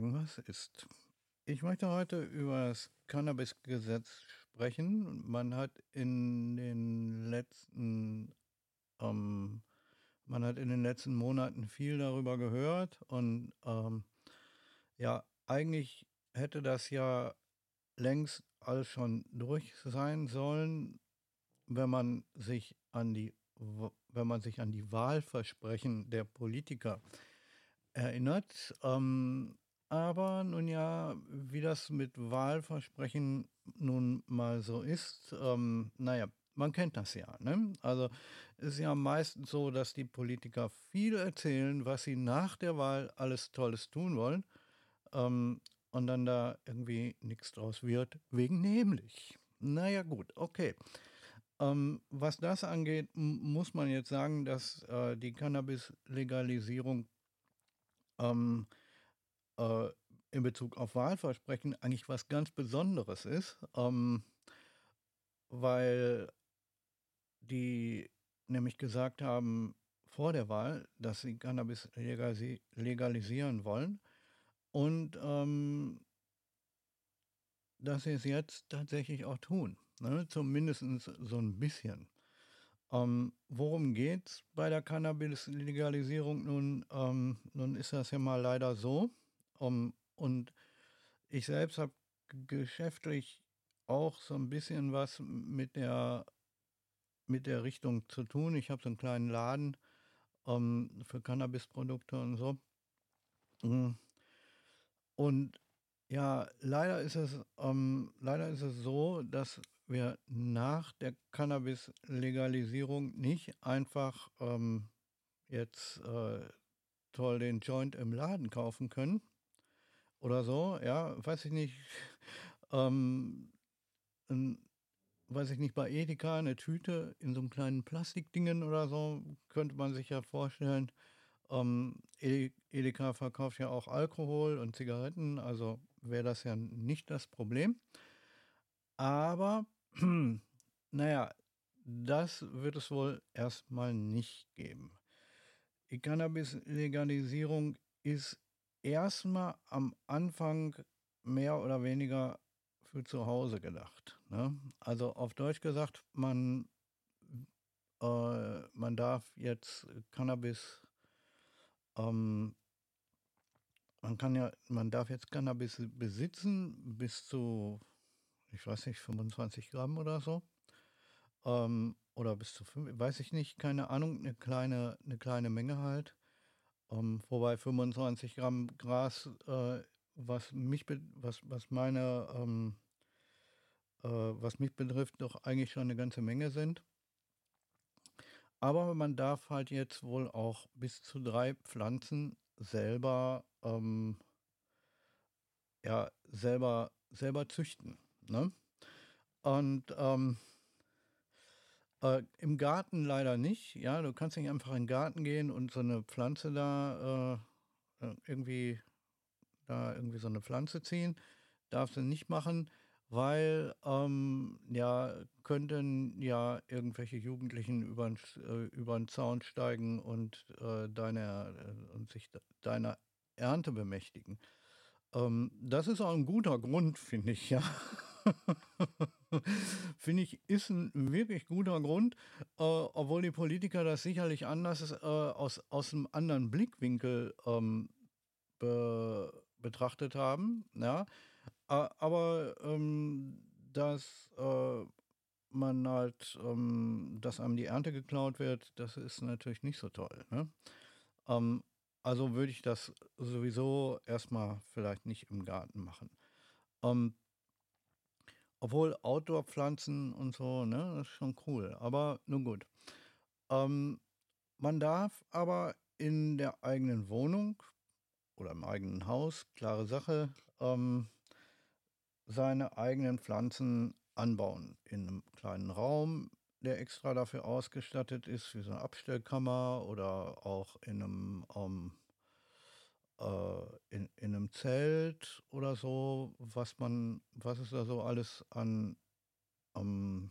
sagen, was ist. Ich möchte heute über das Cannabis-Gesetz sprechen. Man hat in den letzten ähm, man hat in den letzten Monaten viel darüber gehört und ähm, ja, eigentlich hätte das ja längst alles schon durch sein sollen, wenn man sich an die wenn man sich an die Wahlversprechen der Politiker erinnert. Ähm, aber nun ja, wie das mit Wahlversprechen nun mal so ist, ähm, naja, man kennt das ja. Ne? Also ist ja meistens so, dass die Politiker viel erzählen, was sie nach der Wahl alles Tolles tun wollen ähm, und dann da irgendwie nichts draus wird, wegen nämlich. Naja gut, okay. Ähm, was das angeht, muss man jetzt sagen, dass äh, die Cannabis-Legalisierung ähm, äh, in Bezug auf Wahlversprechen eigentlich was ganz Besonderes ist, ähm, weil die nämlich gesagt haben vor der Wahl, dass sie Cannabis legalisieren wollen und ähm, dass sie es jetzt tatsächlich auch tun, ne? zumindest so ein bisschen. Ähm, worum geht es bei der Cannabis-Legalisierung? Nun, ähm, nun ist das ja mal leider so. Um, und ich selbst habe geschäftlich auch so ein bisschen was mit der mit der Richtung zu tun. Ich habe so einen kleinen Laden ähm, für Cannabisprodukte und so. Mhm. Und ja, leider ist es, ähm, leider ist es so, dass wir nach der Cannabis-Legalisierung nicht einfach ähm, jetzt äh, toll den Joint im Laden kaufen können oder so. Ja, weiß ich nicht. Ähm, ein weiß ich nicht, bei Edeka eine Tüte in so einem kleinen Plastikdingen oder so, könnte man sich ja vorstellen. Ähm, Edeka verkauft ja auch Alkohol und Zigaretten, also wäre das ja nicht das Problem. Aber, naja, das wird es wohl erstmal nicht geben. Die Cannabis-Legalisierung ist erstmal am Anfang mehr oder weniger für zu Hause gedacht. Ne? Also auf Deutsch gesagt, man, äh, man darf jetzt Cannabis, ähm, man kann ja, man darf jetzt Cannabis besitzen bis zu, ich weiß nicht, 25 Gramm oder so. Ähm, oder bis zu 5, weiß ich nicht, keine Ahnung, eine kleine, eine kleine Menge halt. Ähm, wobei 25 Gramm Gras äh, was mich, was, was meine, ähm, äh, was mich betrifft, doch eigentlich schon eine ganze Menge sind. Aber man darf halt jetzt wohl auch bis zu drei Pflanzen selber, ähm, ja, selber, selber züchten. Ne? Und ähm, äh, im Garten leider nicht. Ja, du kannst nicht einfach in den Garten gehen und so eine Pflanze da äh, irgendwie da irgendwie so eine Pflanze ziehen. Darfst du nicht machen, weil ähm, ja könnten ja irgendwelche Jugendlichen über äh, den Zaun steigen und äh, deine äh, und sich deiner Ernte bemächtigen. Ähm, das ist auch ein guter Grund, finde ich, ja. finde ich, ist ein wirklich guter Grund, äh, obwohl die Politiker das sicherlich anders äh, aus, aus einem anderen Blickwinkel ähm, be betrachtet haben. Ja. Aber ähm, dass äh, man halt, ähm, dass einem die Ernte geklaut wird, das ist natürlich nicht so toll. Ne? Ähm, also würde ich das sowieso erstmal vielleicht nicht im Garten machen. Ähm, obwohl Outdoor-Pflanzen und so, ne, das ist schon cool. Aber nun gut. Ähm, man darf aber in der eigenen Wohnung oder im eigenen Haus, klare Sache, ähm, seine eigenen Pflanzen anbauen in einem kleinen Raum, der extra dafür ausgestattet ist, wie so eine Abstellkammer oder auch in einem, ähm, äh, in, in einem Zelt oder so, was man, was es da so alles an, ähm,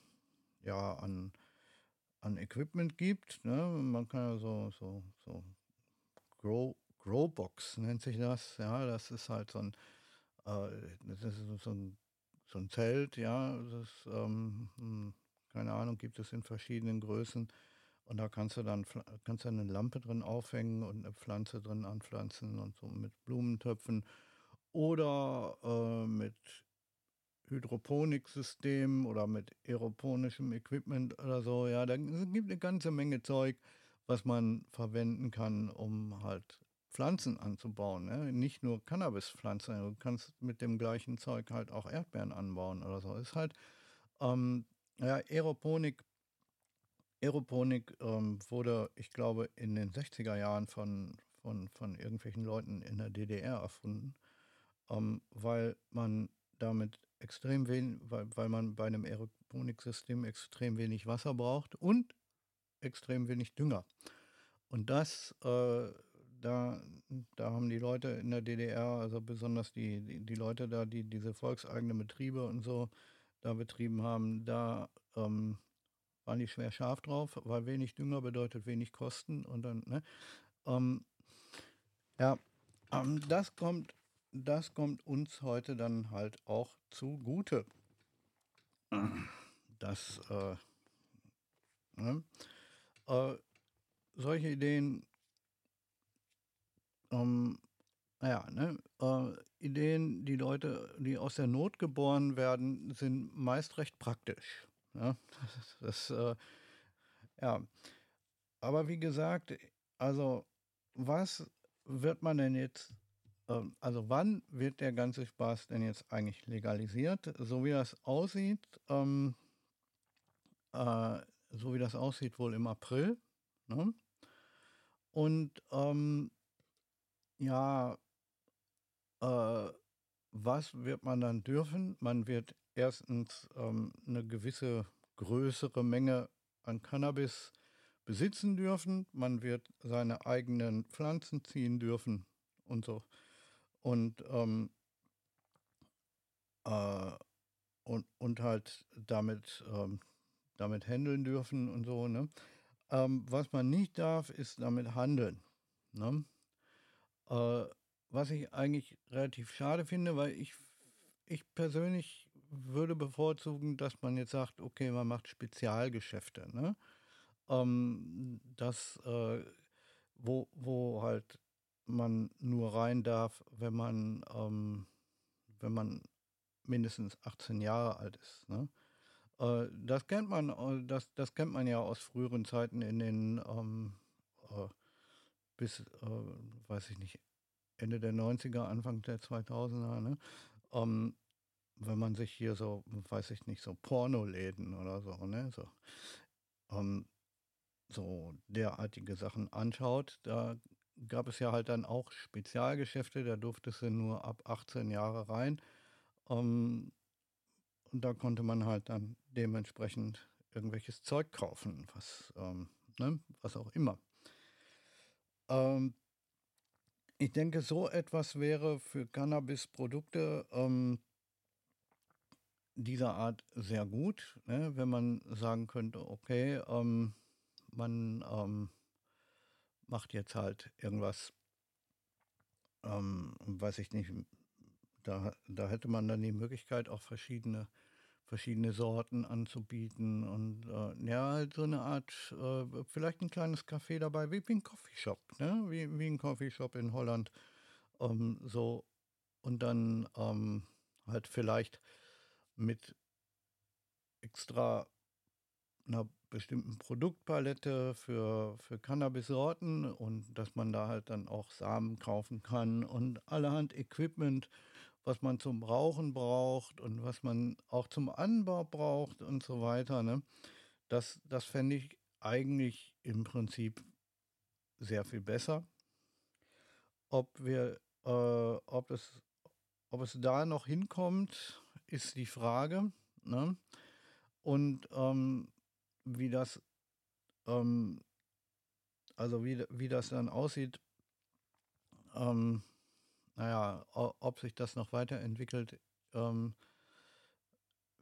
ja, an, an Equipment gibt. Ne? Man kann ja so, so, so Grow, Growbox nennt sich das. Ja, das ist halt so ein, äh, das ist so ein, so ein Zelt, ja, das, ähm, hm, keine Ahnung, gibt es in verschiedenen Größen. Und da kannst du dann kannst eine Lampe drin aufhängen und eine Pflanze drin anpflanzen und so mit Blumentöpfen oder äh, mit Hydroponiksystem oder mit aeroponischem Equipment oder so. Ja, da gibt eine ganze Menge Zeug, was man verwenden kann, um halt Pflanzen anzubauen. Ne? Nicht nur Cannabispflanzen, du kannst mit dem gleichen Zeug halt auch Erdbeeren anbauen oder so. Ist halt, ähm, ja, Aeroponik, Aeroponik ähm, wurde, ich glaube, in den 60er Jahren von, von, von irgendwelchen Leuten in der DDR erfunden, ähm, weil man damit extrem wenig, weil, weil man bei einem Aeroponiksystem extrem wenig Wasser braucht und extrem wenig Dünger. Und das, äh, da, da haben die Leute in der DDR, also besonders die, die, die Leute da, die diese volkseigenen Betriebe und so da betrieben haben, da ähm, waren die schwer scharf drauf, weil wenig Dünger bedeutet wenig Kosten und dann, ne? Ähm, ja, ähm, das kommt das kommt uns heute dann halt auch zugute. Das, äh, ne? äh, solche Ideen, ähm, naja, ne, äh, Ideen, die Leute, die aus der Not geboren werden, sind meist recht praktisch. Ja, das, das äh, ja. Aber wie gesagt, also was wird man denn jetzt ähm, also wann wird der ganze Spaß denn jetzt eigentlich legalisiert? So wie das aussieht, ähm, äh, so wie das aussieht, wohl im April. Ne? Und ähm, ja, äh, was wird man dann dürfen? Man wird erstens ähm, eine gewisse größere Menge an Cannabis besitzen dürfen. Man wird seine eigenen Pflanzen ziehen dürfen und so und, ähm, äh, und, und halt damit, ähm, damit handeln dürfen und so. Ne? Ähm, was man nicht darf, ist damit handeln. Ne? Äh, was ich eigentlich relativ schade finde, weil ich, ich persönlich würde bevorzugen, dass man jetzt sagt, okay, man macht Spezialgeschäfte. Ne? Ähm, das, äh, wo, wo halt man nur rein darf, wenn man, ähm, wenn man mindestens 18 Jahre alt ist. Ne? Äh, das kennt man, äh, das, das kennt man ja aus früheren Zeiten in den ähm, äh, bis, äh, weiß ich nicht, Ende der 90er, Anfang der 2000er, ne? ähm, wenn man sich hier so, weiß ich nicht, so Pornoläden oder so, ne? So, ähm, so derartige Sachen anschaut, da gab es ja halt dann auch Spezialgeschäfte, da durftest du nur ab 18 Jahre rein. Ähm, und da konnte man halt dann dementsprechend irgendwelches Zeug kaufen, was, ähm, ne, was auch immer. Ähm, ich denke, so etwas wäre für Cannabis-Produkte ähm, dieser Art sehr gut, ne? wenn man sagen könnte, okay, ähm, man ähm, macht jetzt halt irgendwas, ähm, weiß ich nicht, da, da hätte man dann die Möglichkeit, auch verschiedene, verschiedene Sorten anzubieten und äh, ja, halt so eine Art, äh, vielleicht ein kleines Café dabei, wie, wie ein Coffeeshop, ne? wie, wie ein Coffeeshop in Holland. Ähm, so und dann ähm, halt vielleicht mit extra einer bestimmten Produktpalette für, für Cannabis-Sorten und dass man da halt dann auch Samen kaufen kann und allerhand Equipment, was man zum Rauchen braucht und was man auch zum Anbau braucht und so weiter. Ne? Das, das fände ich eigentlich im Prinzip sehr viel besser. Ob wir, äh, ob es, ob es da noch hinkommt, ist die Frage. Ne? Und ähm, wie das, ähm, also wie, wie das dann aussieht, ähm, naja, ob sich das noch weiterentwickelt. Ähm,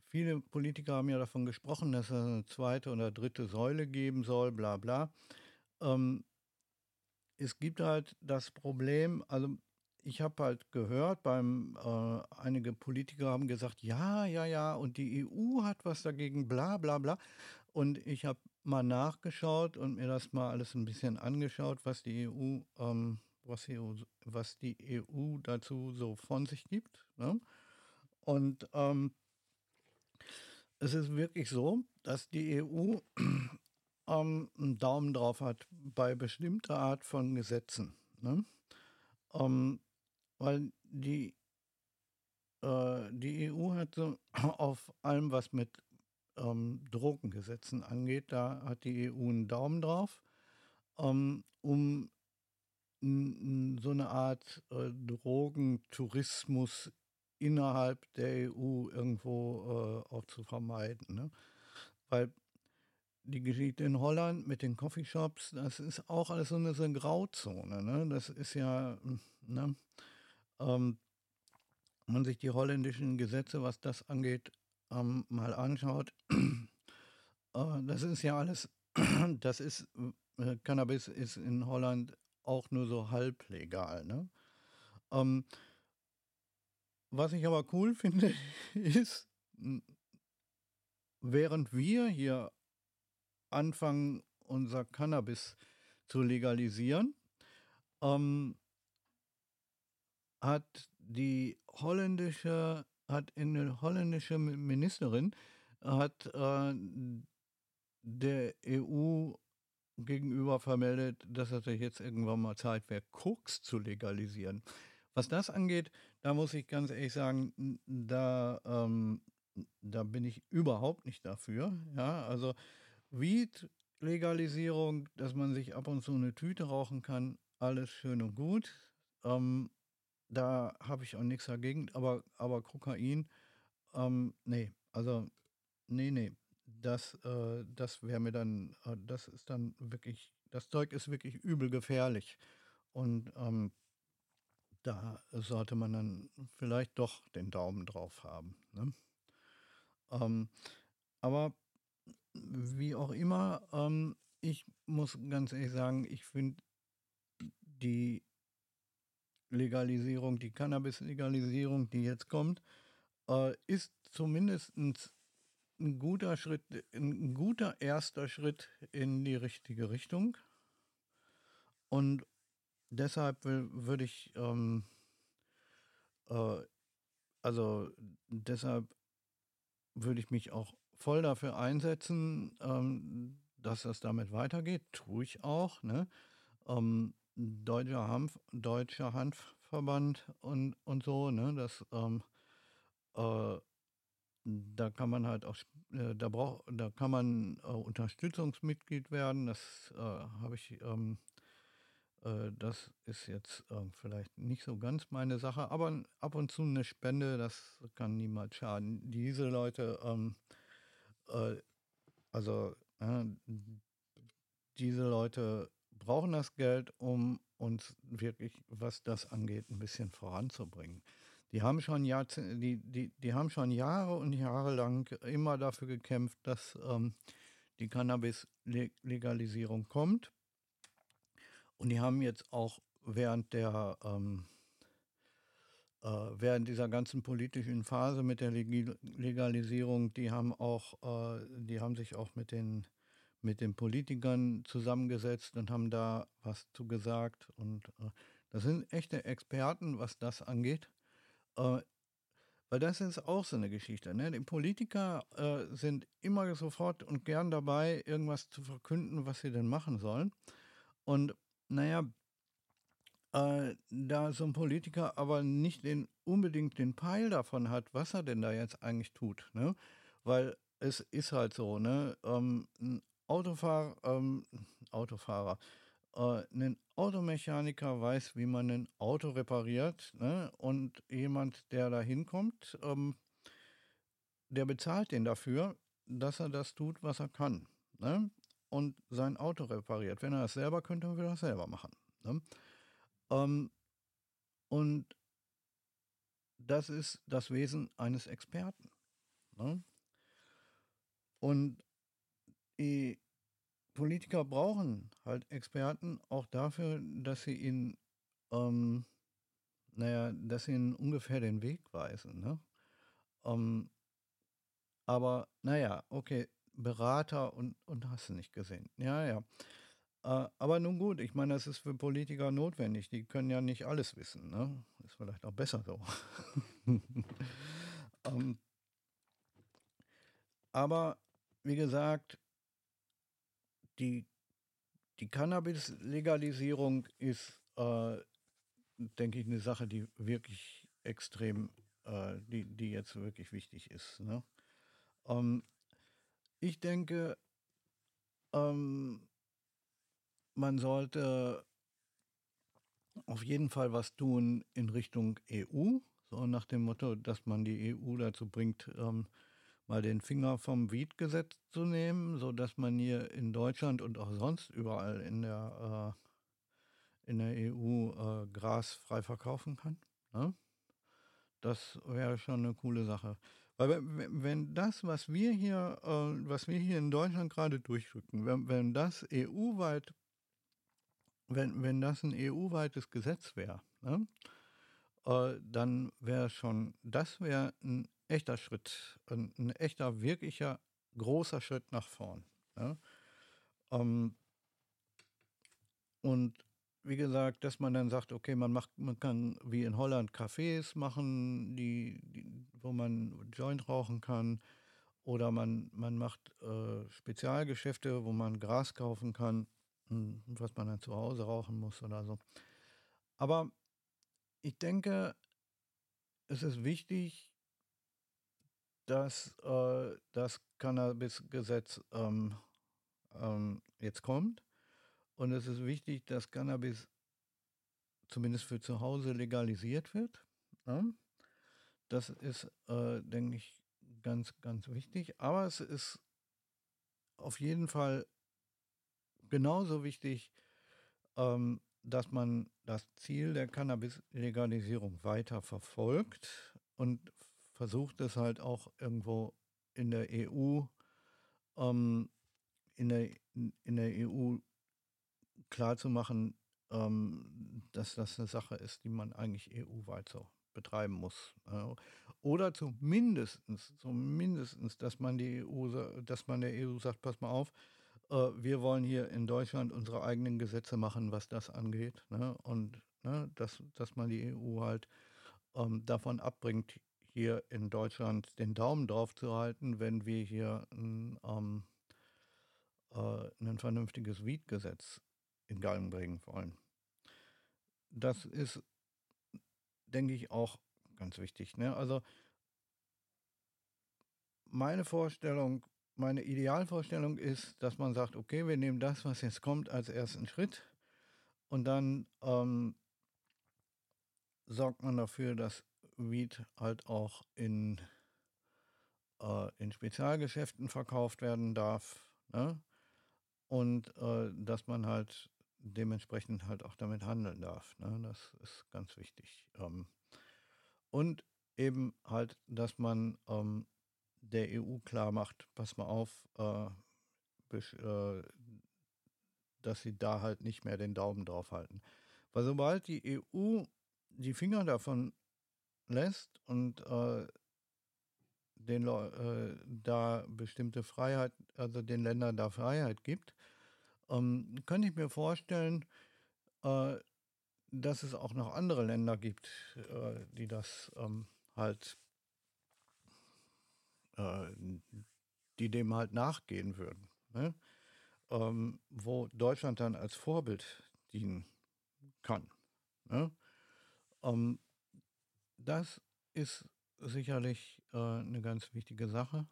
viele Politiker haben ja davon gesprochen, dass es eine zweite oder dritte Säule geben soll, bla bla. Ähm, es gibt halt das Problem, also ich habe halt gehört, beim äh, einige Politiker haben gesagt, ja, ja, ja, und die EU hat was dagegen, bla bla bla. Und ich habe mal nachgeschaut und mir das mal alles ein bisschen angeschaut, was die EU, ähm, was, die EU was die EU dazu so von sich gibt. Ne? Und ähm, es ist wirklich so, dass die EU ähm, einen Daumen drauf hat bei bestimmter Art von Gesetzen. Ne? Ähm, weil die, äh, die EU hat so auf allem, was mit ähm, Drogengesetzen angeht, da hat die EU einen Daumen drauf, ähm, um so eine Art äh, Drogentourismus innerhalb der EU irgendwo äh, auch zu vermeiden. Ne? Weil die Geschichte in Holland mit den Coffeeshops, das ist auch alles so eine, so eine Grauzone. Ne? Das ist ja, ne? ähm, man sich die holländischen Gesetze, was das angeht, ähm, mal anschaut, äh, das ist ja alles, das ist, äh, Cannabis ist in Holland auch nur so halblegal. Ne? Ähm, was ich aber cool finde, ist, während wir hier anfangen, unser Cannabis zu legalisieren, ähm, hat die holländische, hat eine holländische Ministerin hat äh, der EU gegenüber vermeldet, dass es jetzt irgendwann mal Zeit wäre, Koks zu legalisieren. Was das angeht, da muss ich ganz ehrlich sagen, da, ähm, da bin ich überhaupt nicht dafür. Ja, also Weed-Legalisierung, dass man sich ab und zu eine Tüte rauchen kann, alles schön und gut. Ähm, da habe ich auch nichts dagegen, aber, aber Kokain, ähm, nee, also, nee, nee, das, äh, das wäre mir dann, äh, das ist dann wirklich, das Zeug ist wirklich übel gefährlich. Und ähm, da sollte man dann vielleicht doch den Daumen drauf haben. Ne? Ähm, aber wie auch immer, ähm, ich muss ganz ehrlich sagen, ich finde die Legalisierung, die Cannabis-Legalisierung, die jetzt kommt, äh, ist zumindest ein guter Schritt, ein guter erster Schritt in die richtige Richtung. Und deshalb würde ich, ähm, äh, also deshalb würde ich mich auch voll dafür einsetzen, ähm, dass das damit weitergeht. Tue ich auch. Ne? Ähm, Deutscher, Hanf, Deutscher Hanfverband und, und so, ne? Das, ähm, äh, da kann man halt auch, äh, da braucht, da kann man äh, Unterstützungsmitglied werden. Das äh, habe ich, ähm, äh, das ist jetzt äh, vielleicht nicht so ganz meine Sache, aber ab und zu eine Spende, das kann niemals schaden. Diese Leute, ähm, also diese Leute brauchen das Geld, um uns wirklich, was das angeht, ein bisschen voranzubringen. Die haben schon, Jahr, die, die, die haben schon Jahre und Jahre lang immer dafür gekämpft, dass ähm, die Cannabis-Legalisierung kommt. Und die haben jetzt auch während der ähm, äh, während dieser ganzen politischen Phase mit der Legalisierung, die haben auch, äh, die haben sich auch mit den mit den Politikern zusammengesetzt und haben da was zu gesagt. Und äh, das sind echte Experten, was das angeht. Äh, weil das ist auch so eine Geschichte. Ne? Die Politiker äh, sind immer sofort und gern dabei, irgendwas zu verkünden, was sie denn machen sollen. Und naja, äh, da so ein Politiker aber nicht den, unbedingt den Peil davon hat, was er denn da jetzt eigentlich tut. Ne? Weil es ist halt so, ne? Ähm, ein Autofahrer, ähm, Autofahrer, äh, ein Automechaniker weiß, wie man ein Auto repariert, ne? Und jemand, der da hinkommt, ähm, der bezahlt den dafür, dass er das tut, was er kann, ne? Und sein Auto repariert. Wenn er das selber könnte, würde er das selber machen. Ne? Ähm, und das ist das Wesen eines Experten. Ne? Und Politiker brauchen halt Experten auch dafür, dass sie ihnen, ähm, naja, dass sie ihnen ungefähr den Weg weisen. Ne? Ähm, aber naja, okay, Berater und, und hast du nicht gesehen. Ja, ja. Äh, aber nun gut, ich meine, das ist für Politiker notwendig. Die können ja nicht alles wissen. Ne? Ist vielleicht auch besser so. ähm, aber wie gesagt, die, die Cannabis-Legalisierung ist, äh, denke ich, eine Sache, die wirklich extrem, äh, die, die jetzt wirklich wichtig ist. Ne? Ähm, ich denke, ähm, man sollte auf jeden Fall was tun in Richtung EU, so nach dem Motto, dass man die EU dazu bringt, ähm, mal den Finger vom Weed-Gesetz zu nehmen, sodass man hier in Deutschland und auch sonst überall in der, äh, in der EU äh, Gras frei verkaufen kann. Ne? Das wäre schon eine coole Sache. Weil wenn das, was wir hier, äh, was wir hier in Deutschland gerade durchdrücken, wenn, wenn das EU-weit, wenn, wenn das ein EU-weites Gesetz wäre, ne, äh, dann wäre schon, das wäre ein echter Schritt, ein, ein echter, wirklicher, großer Schritt nach vorn. Ja? Ähm, und wie gesagt, dass man dann sagt, okay, man macht, man kann wie in Holland Cafés machen, die, die wo man Joint rauchen kann, oder man, man macht äh, Spezialgeschäfte, wo man Gras kaufen kann, hm, was man dann zu Hause rauchen muss oder so. Aber ich denke, es ist wichtig, dass äh, das Cannabis-Gesetz ähm, ähm, jetzt kommt. Und es ist wichtig, dass Cannabis zumindest für zu Hause legalisiert wird. Ja? Ne? Das ist, äh, denke ich, ganz, ganz wichtig. Aber es ist auf jeden Fall genauso wichtig, ähm, dass man das Ziel der Cannabis-Legalisierung weiter verfolgt und versucht es halt auch irgendwo in der EU, ähm, in, der, in der EU klarzumachen, ähm, dass das eine Sache ist, die man eigentlich EU-weit so betreiben muss. Äh, oder zumindest, zumindest, dass man die EU, dass man der EU sagt, pass mal auf, äh, wir wollen hier in Deutschland unsere eigenen Gesetze machen, was das angeht. Ne? Und ne, dass, dass man die EU halt ähm, davon abbringt, hier in Deutschland den Daumen drauf zu halten, wenn wir hier ein, ähm, äh, ein vernünftiges Weed-Gesetz in Gang bringen wollen. Das ist, denke ich, auch ganz wichtig. Ne? Also meine Vorstellung, meine Idealvorstellung ist, dass man sagt, okay, wir nehmen das, was jetzt kommt, als ersten Schritt und dann ähm, sorgt man dafür, dass Weed halt auch in, äh, in Spezialgeschäften verkauft werden darf. Ne? Und äh, dass man halt dementsprechend halt auch damit handeln darf. Ne? Das ist ganz wichtig. Ähm, und eben halt, dass man ähm, der EU klar macht, pass mal auf, äh, äh, dass sie da halt nicht mehr den Daumen drauf halten. Weil sobald die EU die Finger davon lässt und äh, den äh, da bestimmte Freiheit, also den Ländern da Freiheit gibt, ähm, könnte ich mir vorstellen, äh, dass es auch noch andere Länder gibt, äh, die das ähm, halt, äh, die dem halt nachgehen würden. Ne? Ähm, wo Deutschland dann als Vorbild dienen kann. Ne? Ähm, das ist sicherlich äh, eine ganz wichtige Sache.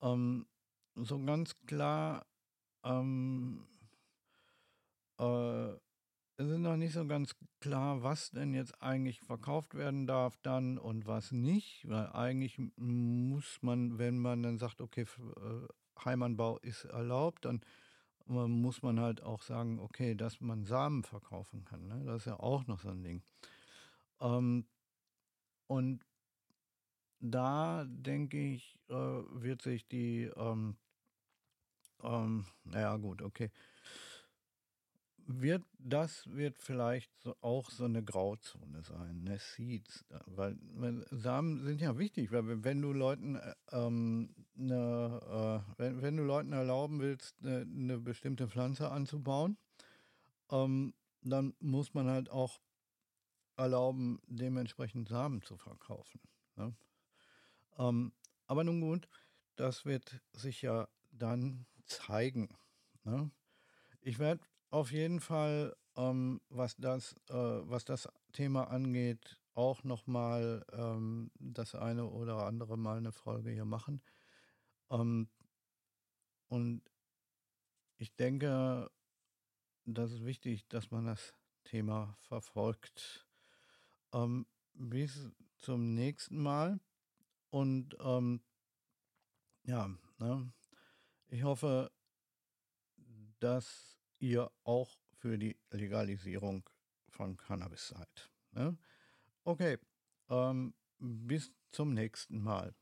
Ähm, so ganz klar ähm, äh, es ist noch nicht so ganz klar, was denn jetzt eigentlich verkauft werden darf dann und was nicht, weil eigentlich muss man, wenn man dann sagt, okay, äh, Heimanbau ist erlaubt, dann muss man halt auch sagen, okay, dass man Samen verkaufen kann. Ne? Das ist ja auch noch so ein Ding. Ähm, und da denke ich, äh, wird sich die, ähm, ähm, ja, gut, okay. Wird das wird vielleicht so auch so 'ne Grauzone sein, ne, Seeds, äh, weil Samen sind ja wichtig, weil we wenn du Leuten, äh, ähm, 'ne äh, wenn wenn du Leuten erlauben willst, 'ne 'ne bestimmte Pflanze anzubauen, ähm, dann muss man halt auch erlauben, dementsprechend Samen zu verkaufen, ne? Ähm, aber nun gut, das wird sich ja dann zeigen, ne? Ich werde auf jeden Fall, ähm, was das äh, was das Thema angeht, auch noch mal, ähm, das eine oder andere Mal 'ne Folge hier machen. Ähm und ich denke, das ist wichtig, dass man das Thema verfolgt. Ähm, bis zum nächsten Mal und, ähm ja, ne? Ich hoffe dass ihr auch für die Legalisierung von Cannabis seid, ne? Okay, ähm, bis zum nächsten Mal.